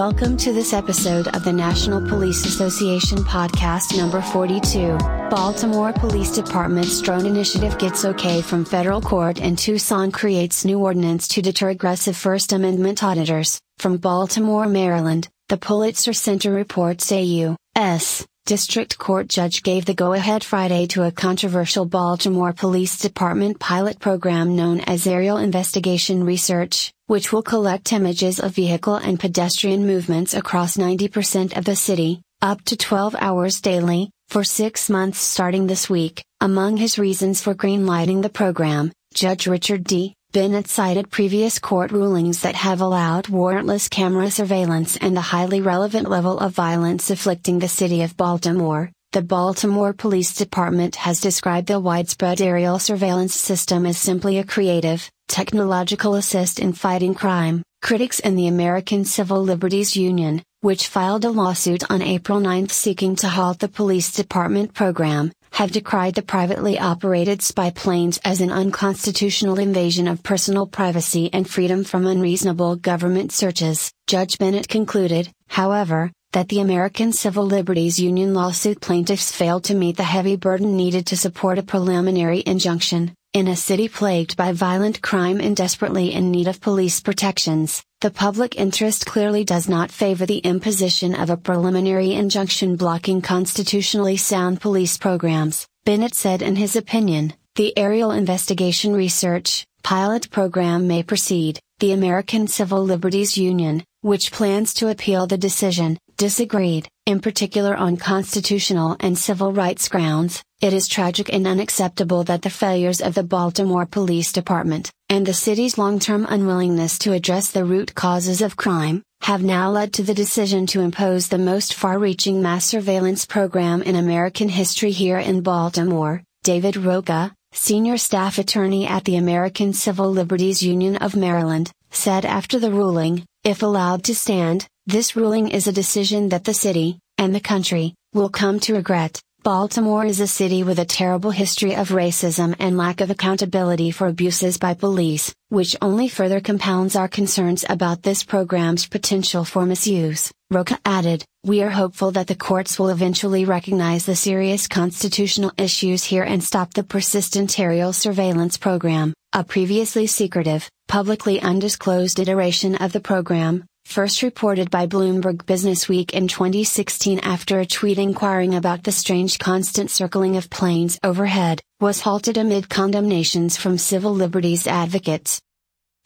Welcome to this episode of the National Police Association podcast number 42. Baltimore Police Department's drone initiative gets okay from federal court and Tucson creates new ordinance to deter aggressive First Amendment auditors. From Baltimore, Maryland, the Pulitzer Center reports a U.S. District Court judge gave the go ahead Friday to a controversial Baltimore Police Department pilot program known as Aerial Investigation Research which will collect images of vehicle and pedestrian movements across 90% of the city, up to 12 hours daily, for six months starting this week. Among his reasons for greenlighting the program, Judge Richard D. Bennett cited previous court rulings that have allowed warrantless camera surveillance and the highly relevant level of violence afflicting the city of Baltimore. The Baltimore Police Department has described the widespread aerial surveillance system as simply a creative, technological assist in fighting crime. Critics in the American Civil Liberties Union, which filed a lawsuit on April 9 seeking to halt the police department program, have decried the privately operated spy planes as an unconstitutional invasion of personal privacy and freedom from unreasonable government searches. Judge Bennett concluded, however, that the American Civil Liberties Union lawsuit plaintiffs failed to meet the heavy burden needed to support a preliminary injunction. In a city plagued by violent crime and desperately in need of police protections, the public interest clearly does not favor the imposition of a preliminary injunction blocking constitutionally sound police programs, Bennett said in his opinion. The Aerial Investigation Research pilot program may proceed. The American Civil Liberties Union, which plans to appeal the decision, disagreed, in particular on constitutional and civil rights grounds. It is tragic and unacceptable that the failures of the Baltimore Police Department, and the city's long term unwillingness to address the root causes of crime, have now led to the decision to impose the most far reaching mass surveillance program in American history here in Baltimore. David Rocah, senior staff attorney at the American Civil Liberties Union of Maryland, said after the ruling, if allowed to stand, this ruling is a decision that the city, and the country, will come to regret. Baltimore is a city with a terrible history of racism and lack of accountability for abuses by police, which only further compounds our concerns about this program's potential for misuse. Rocah added, We are hopeful that the courts will eventually recognize the serious constitutional issues here and stop the persistent aerial surveillance program, a previously secretive, publicly undisclosed iteration of the program, first reported by Bloomberg Businessweek in 2016 after a tweet inquiring about the strange constant circling of planes overhead, was halted amid condemnations from civil liberties advocates.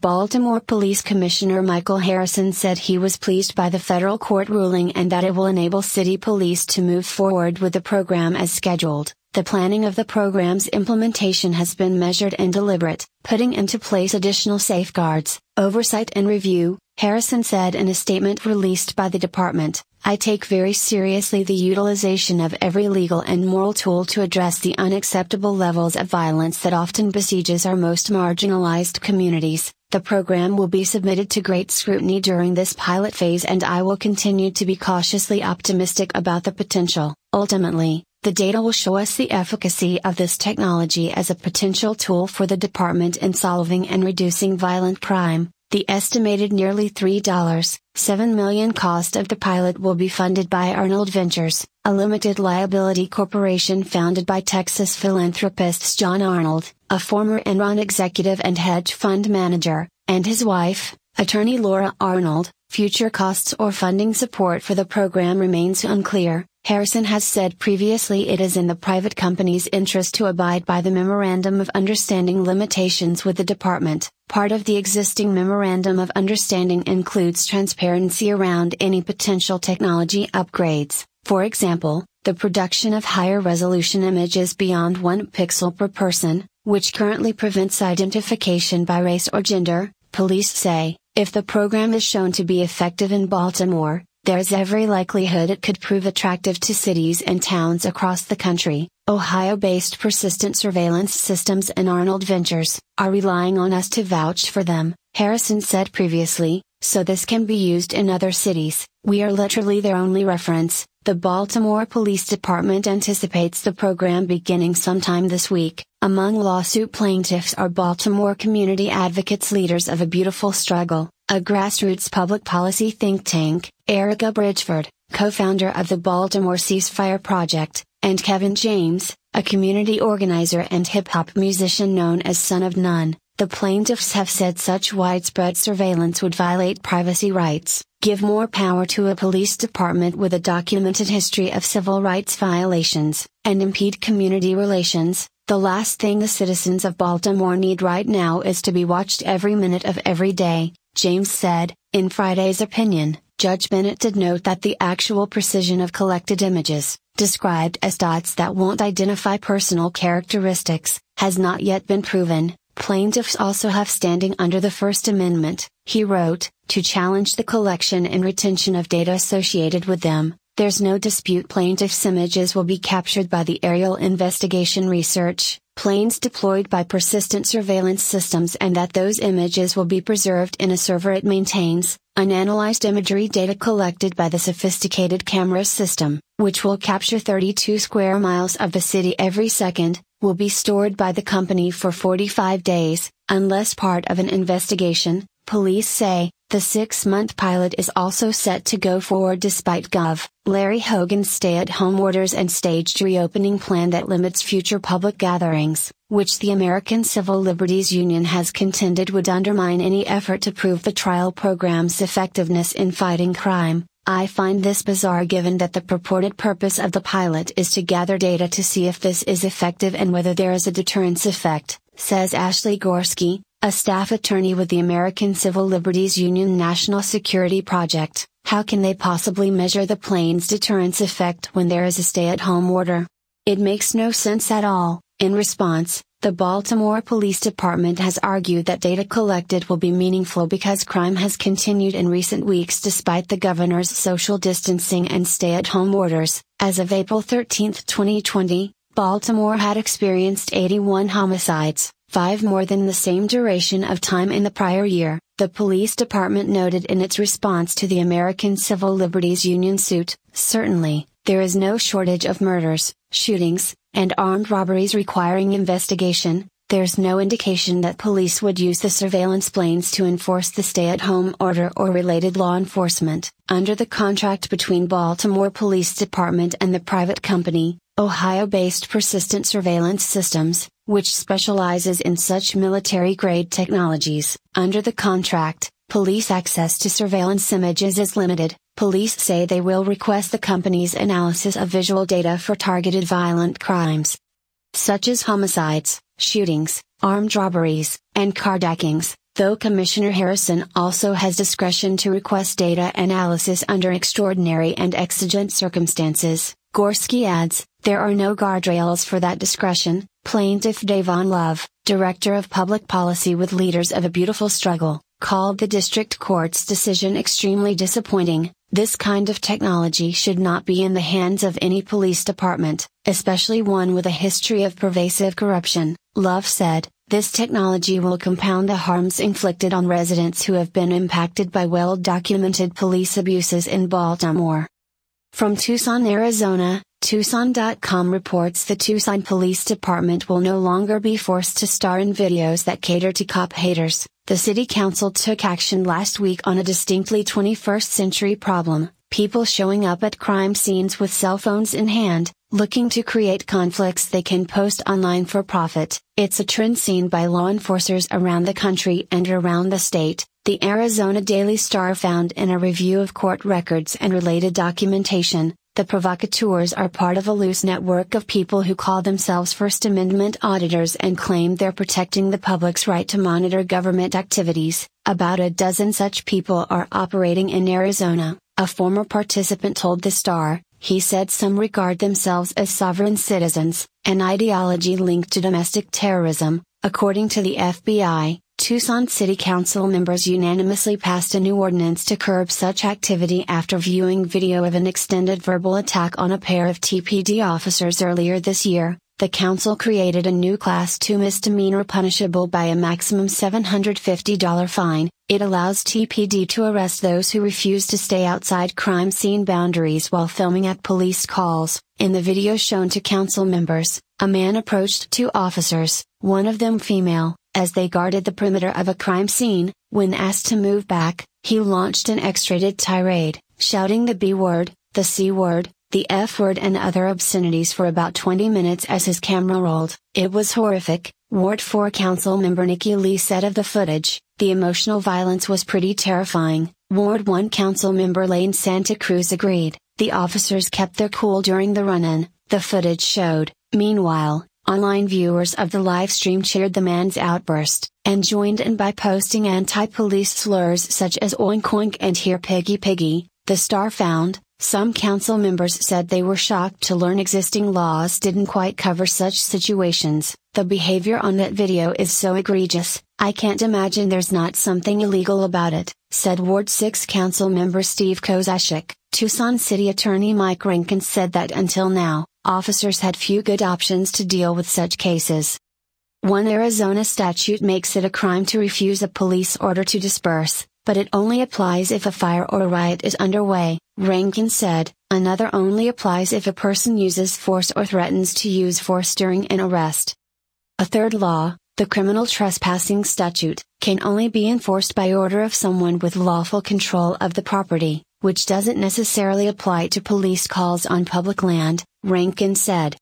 Baltimore Police Commissioner Michael Harrison said he was pleased by the federal court ruling and that it will enable city police to move forward with the program as scheduled. The planning of the program's implementation has been measured and deliberate, putting into place additional safeguards, oversight and review, Harrison said in a statement released by the department, I take very seriously the utilization of every legal and moral tool to address the unacceptable levels of violence that often besieges our most marginalized communities. The program will be submitted to great scrutiny during this pilot phase and I will continue to be cautiously optimistic about the potential. Ultimately, the data will show us the efficacy of this technology as a potential tool for the department in solving and reducing violent crime, the estimated nearly $3.7 million cost of the pilot will be funded by Arnold Ventures, a limited liability corporation founded by Texas philanthropists John Arnold, a former Enron executive and hedge fund manager, and his wife, attorney Laura Arnold. Future costs or funding support for the program remains unclear, Harrison has said previously it is in the private company's interest to abide by the Memorandum of Understanding limitations with the department. Part of the existing Memorandum of Understanding includes transparency around any potential technology upgrades, for example, the production of higher resolution images beyond 1 pixel per person, which currently prevents identification by race or gender, police say. If the program is shown to be effective in Baltimore, there's every likelihood it could prove attractive to cities and towns across the country. Ohio based persistent surveillance systems and Arnold Ventures are relying on us to vouch for them, Harrison said previously, so this can be used in other cities. We are literally their only reference. The Baltimore Police Department anticipates the program beginning sometime this week. Among lawsuit plaintiffs are Baltimore community advocates leaders of a beautiful struggle, a grassroots public policy think tank, Erricka Bridgeford, co founder of the Baltimore Ceasefire Project, and Kevin James, a community organizer and hip hop musician known as Son of Nun. The plaintiffs have said such widespread surveillance would violate privacy rights, give more power to a police department with a documented history of civil rights violations, and impede community relations. The last thing the citizens of Baltimore need right now is to be watched every minute of every day, James said. In Friday's opinion, Judge Bennett did note that the actual precision of collected images, described as dots that won't identify personal characteristics, has not yet been proven. Plaintiffs also have standing under the First Amendment, he wrote, to challenge the collection and retention of data associated with them. There's no dispute plaintiffs' images will be captured by the aerial investigation research, planes deployed by persistent surveillance systems, and that those images will be preserved in a server it maintains, unanalyzed imagery data collected by the sophisticated camera system, which will capture 32 square miles of the city every second, will be stored by the company for 45 days, unless part of an investigation, police say. The six month pilot is also set to go forward despite Gov. Larry Hogan's stay at home orders and staged reopening plan that limits future public gatherings, which the American Civil Liberties Union has contended would undermine any effort to prove the trial program's effectiveness in fighting crime. I find this bizarre given that the purported purpose of the pilot is to gather data to see if this is effective and whether there is a deterrence effect, says Ashley Gorski, a staff attorney with the American Civil Liberties Union National Security Project. How can they possibly measure the plane's deterrence effect when there is a stay at home order? It makes no sense at all. In response, the Baltimore Police Department has argued that data collected will be meaningful because crime has continued in recent weeks despite the governor's social distancing and stay at home orders. As of April 13, 2020, Baltimore had experienced 81 homicides, five more than the same duration of time in the prior year, the police department noted in its response to the American Civil Liberties Union suit. Certainly, there is no shortage of murders, shootings, and armed robberies requiring investigation, there's no indication that police would use the surveillance planes to enforce the stay at home order or related law enforcement. Under the contract between Baltimore Police Department and the private company, Ohio based Persistent Surveillance Systems, which specializes in such military grade technologies, under the contract, police access to surveillance images is limited, Police say they will request the company's analysis of visual data for targeted violent crimes, such as homicides, shootings, armed robberies, and carjackings, though Commissioner Harrison also has discretion to request data analysis under extraordinary and exigent circumstances. Gorski adds, there are no guardrails for that discretion. Plaintiff Dayvon Love, Director of Public Policy with Leaders of a Beautiful Struggle, called the district court's decision extremely disappointing, this kind of technology should not be in the hands of any police department, especially one with a history of pervasive corruption, Love said. This technology will compound the harms inflicted on residents who have been impacted by well documented police abuses in Baltimore. From Tucson, Arizona, Tucson.com reports the Tucson Police Department will no longer be forced to star in videos that cater to cop haters. The City Council took action last week on a distinctly 21st century problem people showing up at crime scenes with cell phones in hand, looking to create conflicts they can post online for profit. It's a trend seen by law enforcers around the country and around the state, the Arizona Daily Star found in a review of court records and related documentation. The provocateurs are part of a loose network of people who call themselves First Amendment auditors and claim they're protecting the public's right to monitor government activities. About a dozen such people are operating in Arizona, a former participant told The Star. He said some regard themselves as sovereign citizens, an ideology linked to domestic terrorism, according to the FBI. Tucson City Council members unanimously passed a new ordinance to curb such activity after viewing video of an extended verbal attack on a pair of TPD officers earlier this year. The council created a new Class 2 misdemeanor punishable by a maximum $750 fine. It allows TPD to arrest those who refuse to stay outside crime scene boundaries while filming at police calls. In the video shown to council members, a man approached two officers, one of them female, as they guarded the perimeter of a crime scene, When asked to move back, he launched an X-rated tirade, shouting the B word, the C word, the F word and other obscenities for about 20 minutes as his camera rolled. It was horrific, Ward 4 Council member Nikki Lee said of the footage, the emotional violence was pretty terrifying. Ward 1 Council member Lane Santa Cruz agreed, the officers kept their cool during the run-in, the footage showed. Meanwhile, online viewers of the live stream cheered the man's outburst, and joined in by posting anti-police slurs such as oink oink and here piggy piggy, the star found, some council members said they were shocked to learn existing laws didn't quite cover such situations. The behavior on that video is so egregious, I can't imagine there's not something illegal about it, said Ward 6 Council member Steve Kozachik. Tucson City Attorney Mike Rankin said that until now, officers had few good options to deal with such cases. One Arizona statute makes it a crime to refuse a police order to disperse, but it only applies if a fire or riot is underway, Rankin said. Another only applies if a person uses force or threatens to use force during an arrest. A third law, the criminal trespassing statute, can only be enforced by order of someone with lawful control of the property, which doesn't necessarily apply to police calls on public land, Rankin said.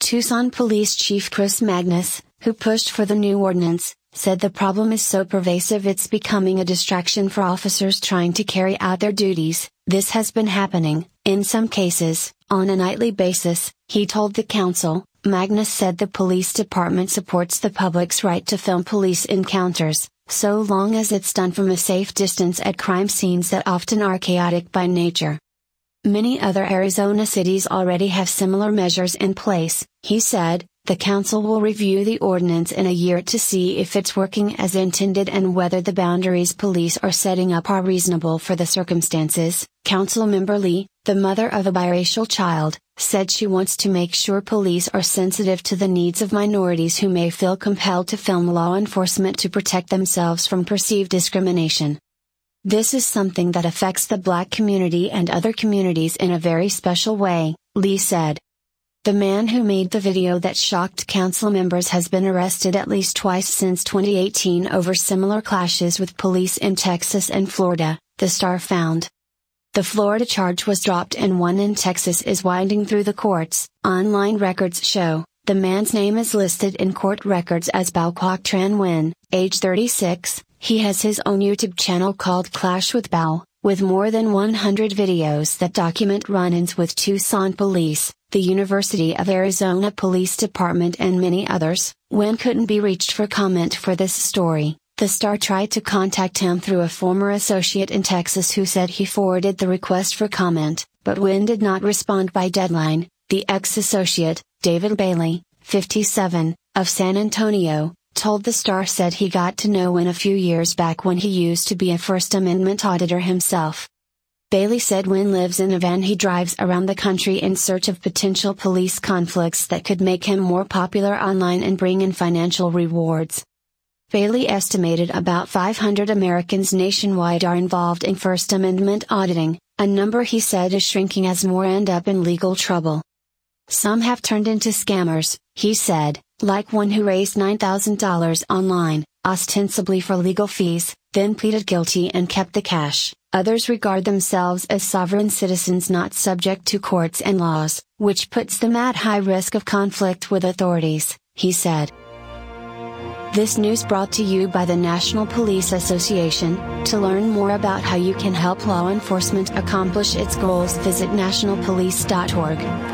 Tucson Police Chief Chris Magnus, who pushed for the new ordinance, said the problem is so pervasive it's becoming a distraction for officers trying to carry out their duties. This has been happening, in some cases, on a nightly basis, he told the council. Magnus said the police department supports the public's right to film police encounters, so long as it's done from a safe distance at crime scenes that often are chaotic by nature. Many other Arizona cities already have similar measures in place, he said, the Council will review the ordinance in a year to see if it's working as intended and whether the boundaries police are setting up are reasonable for the circumstances. Council member Lee, the mother of a biracial child, said she wants to make sure police are sensitive to the needs of minorities who may feel compelled to film law enforcement to protect themselves from perceived discrimination. This is something that affects the black community and other communities in a very special way, Lee said. The man who made the video that shocked council members has been arrested at least twice since 2018 over similar clashes with police in Texas and Florida, the Star found. The Florida charge was dropped and one in Texas is winding through the courts. Online records show, the man's name is listed in court records as Bao Tran Nguyen, age 36. He has his own YouTube channel called Clash with Bao, with more than 100 videos that document run-ins with Tucson police the University of Arizona Police Department and many others, Nguyen couldn't be reached for comment for this story. The star tried to contact him through a former associate in Texas who said he forwarded the request for comment, but Nguyen did not respond by deadline. The ex associate, David Bailey, 57, of San Antonio, told the Star said he got to know Nguyen a few years back when he used to be a First Amendment auditor himself. Bailey said when lives in a van he drives around the country in search of potential police conflicts that could make him more popular online and bring in financial rewards. Bailey estimated about 500 Americans nationwide are involved in First Amendment auditing, a number he said is shrinking as more end up in legal trouble. Some have turned into scammers, he said, like one who raised $9,000 online, ostensibly for legal fees, then pleaded guilty and kept the cash. Others regard themselves as sovereign citizens not subject to courts and laws, which puts them at high risk of conflict with authorities, he said. This news brought to you by the National Police Association. To learn more about how you can help law enforcement accomplish its goals, visit nationalpolice.org.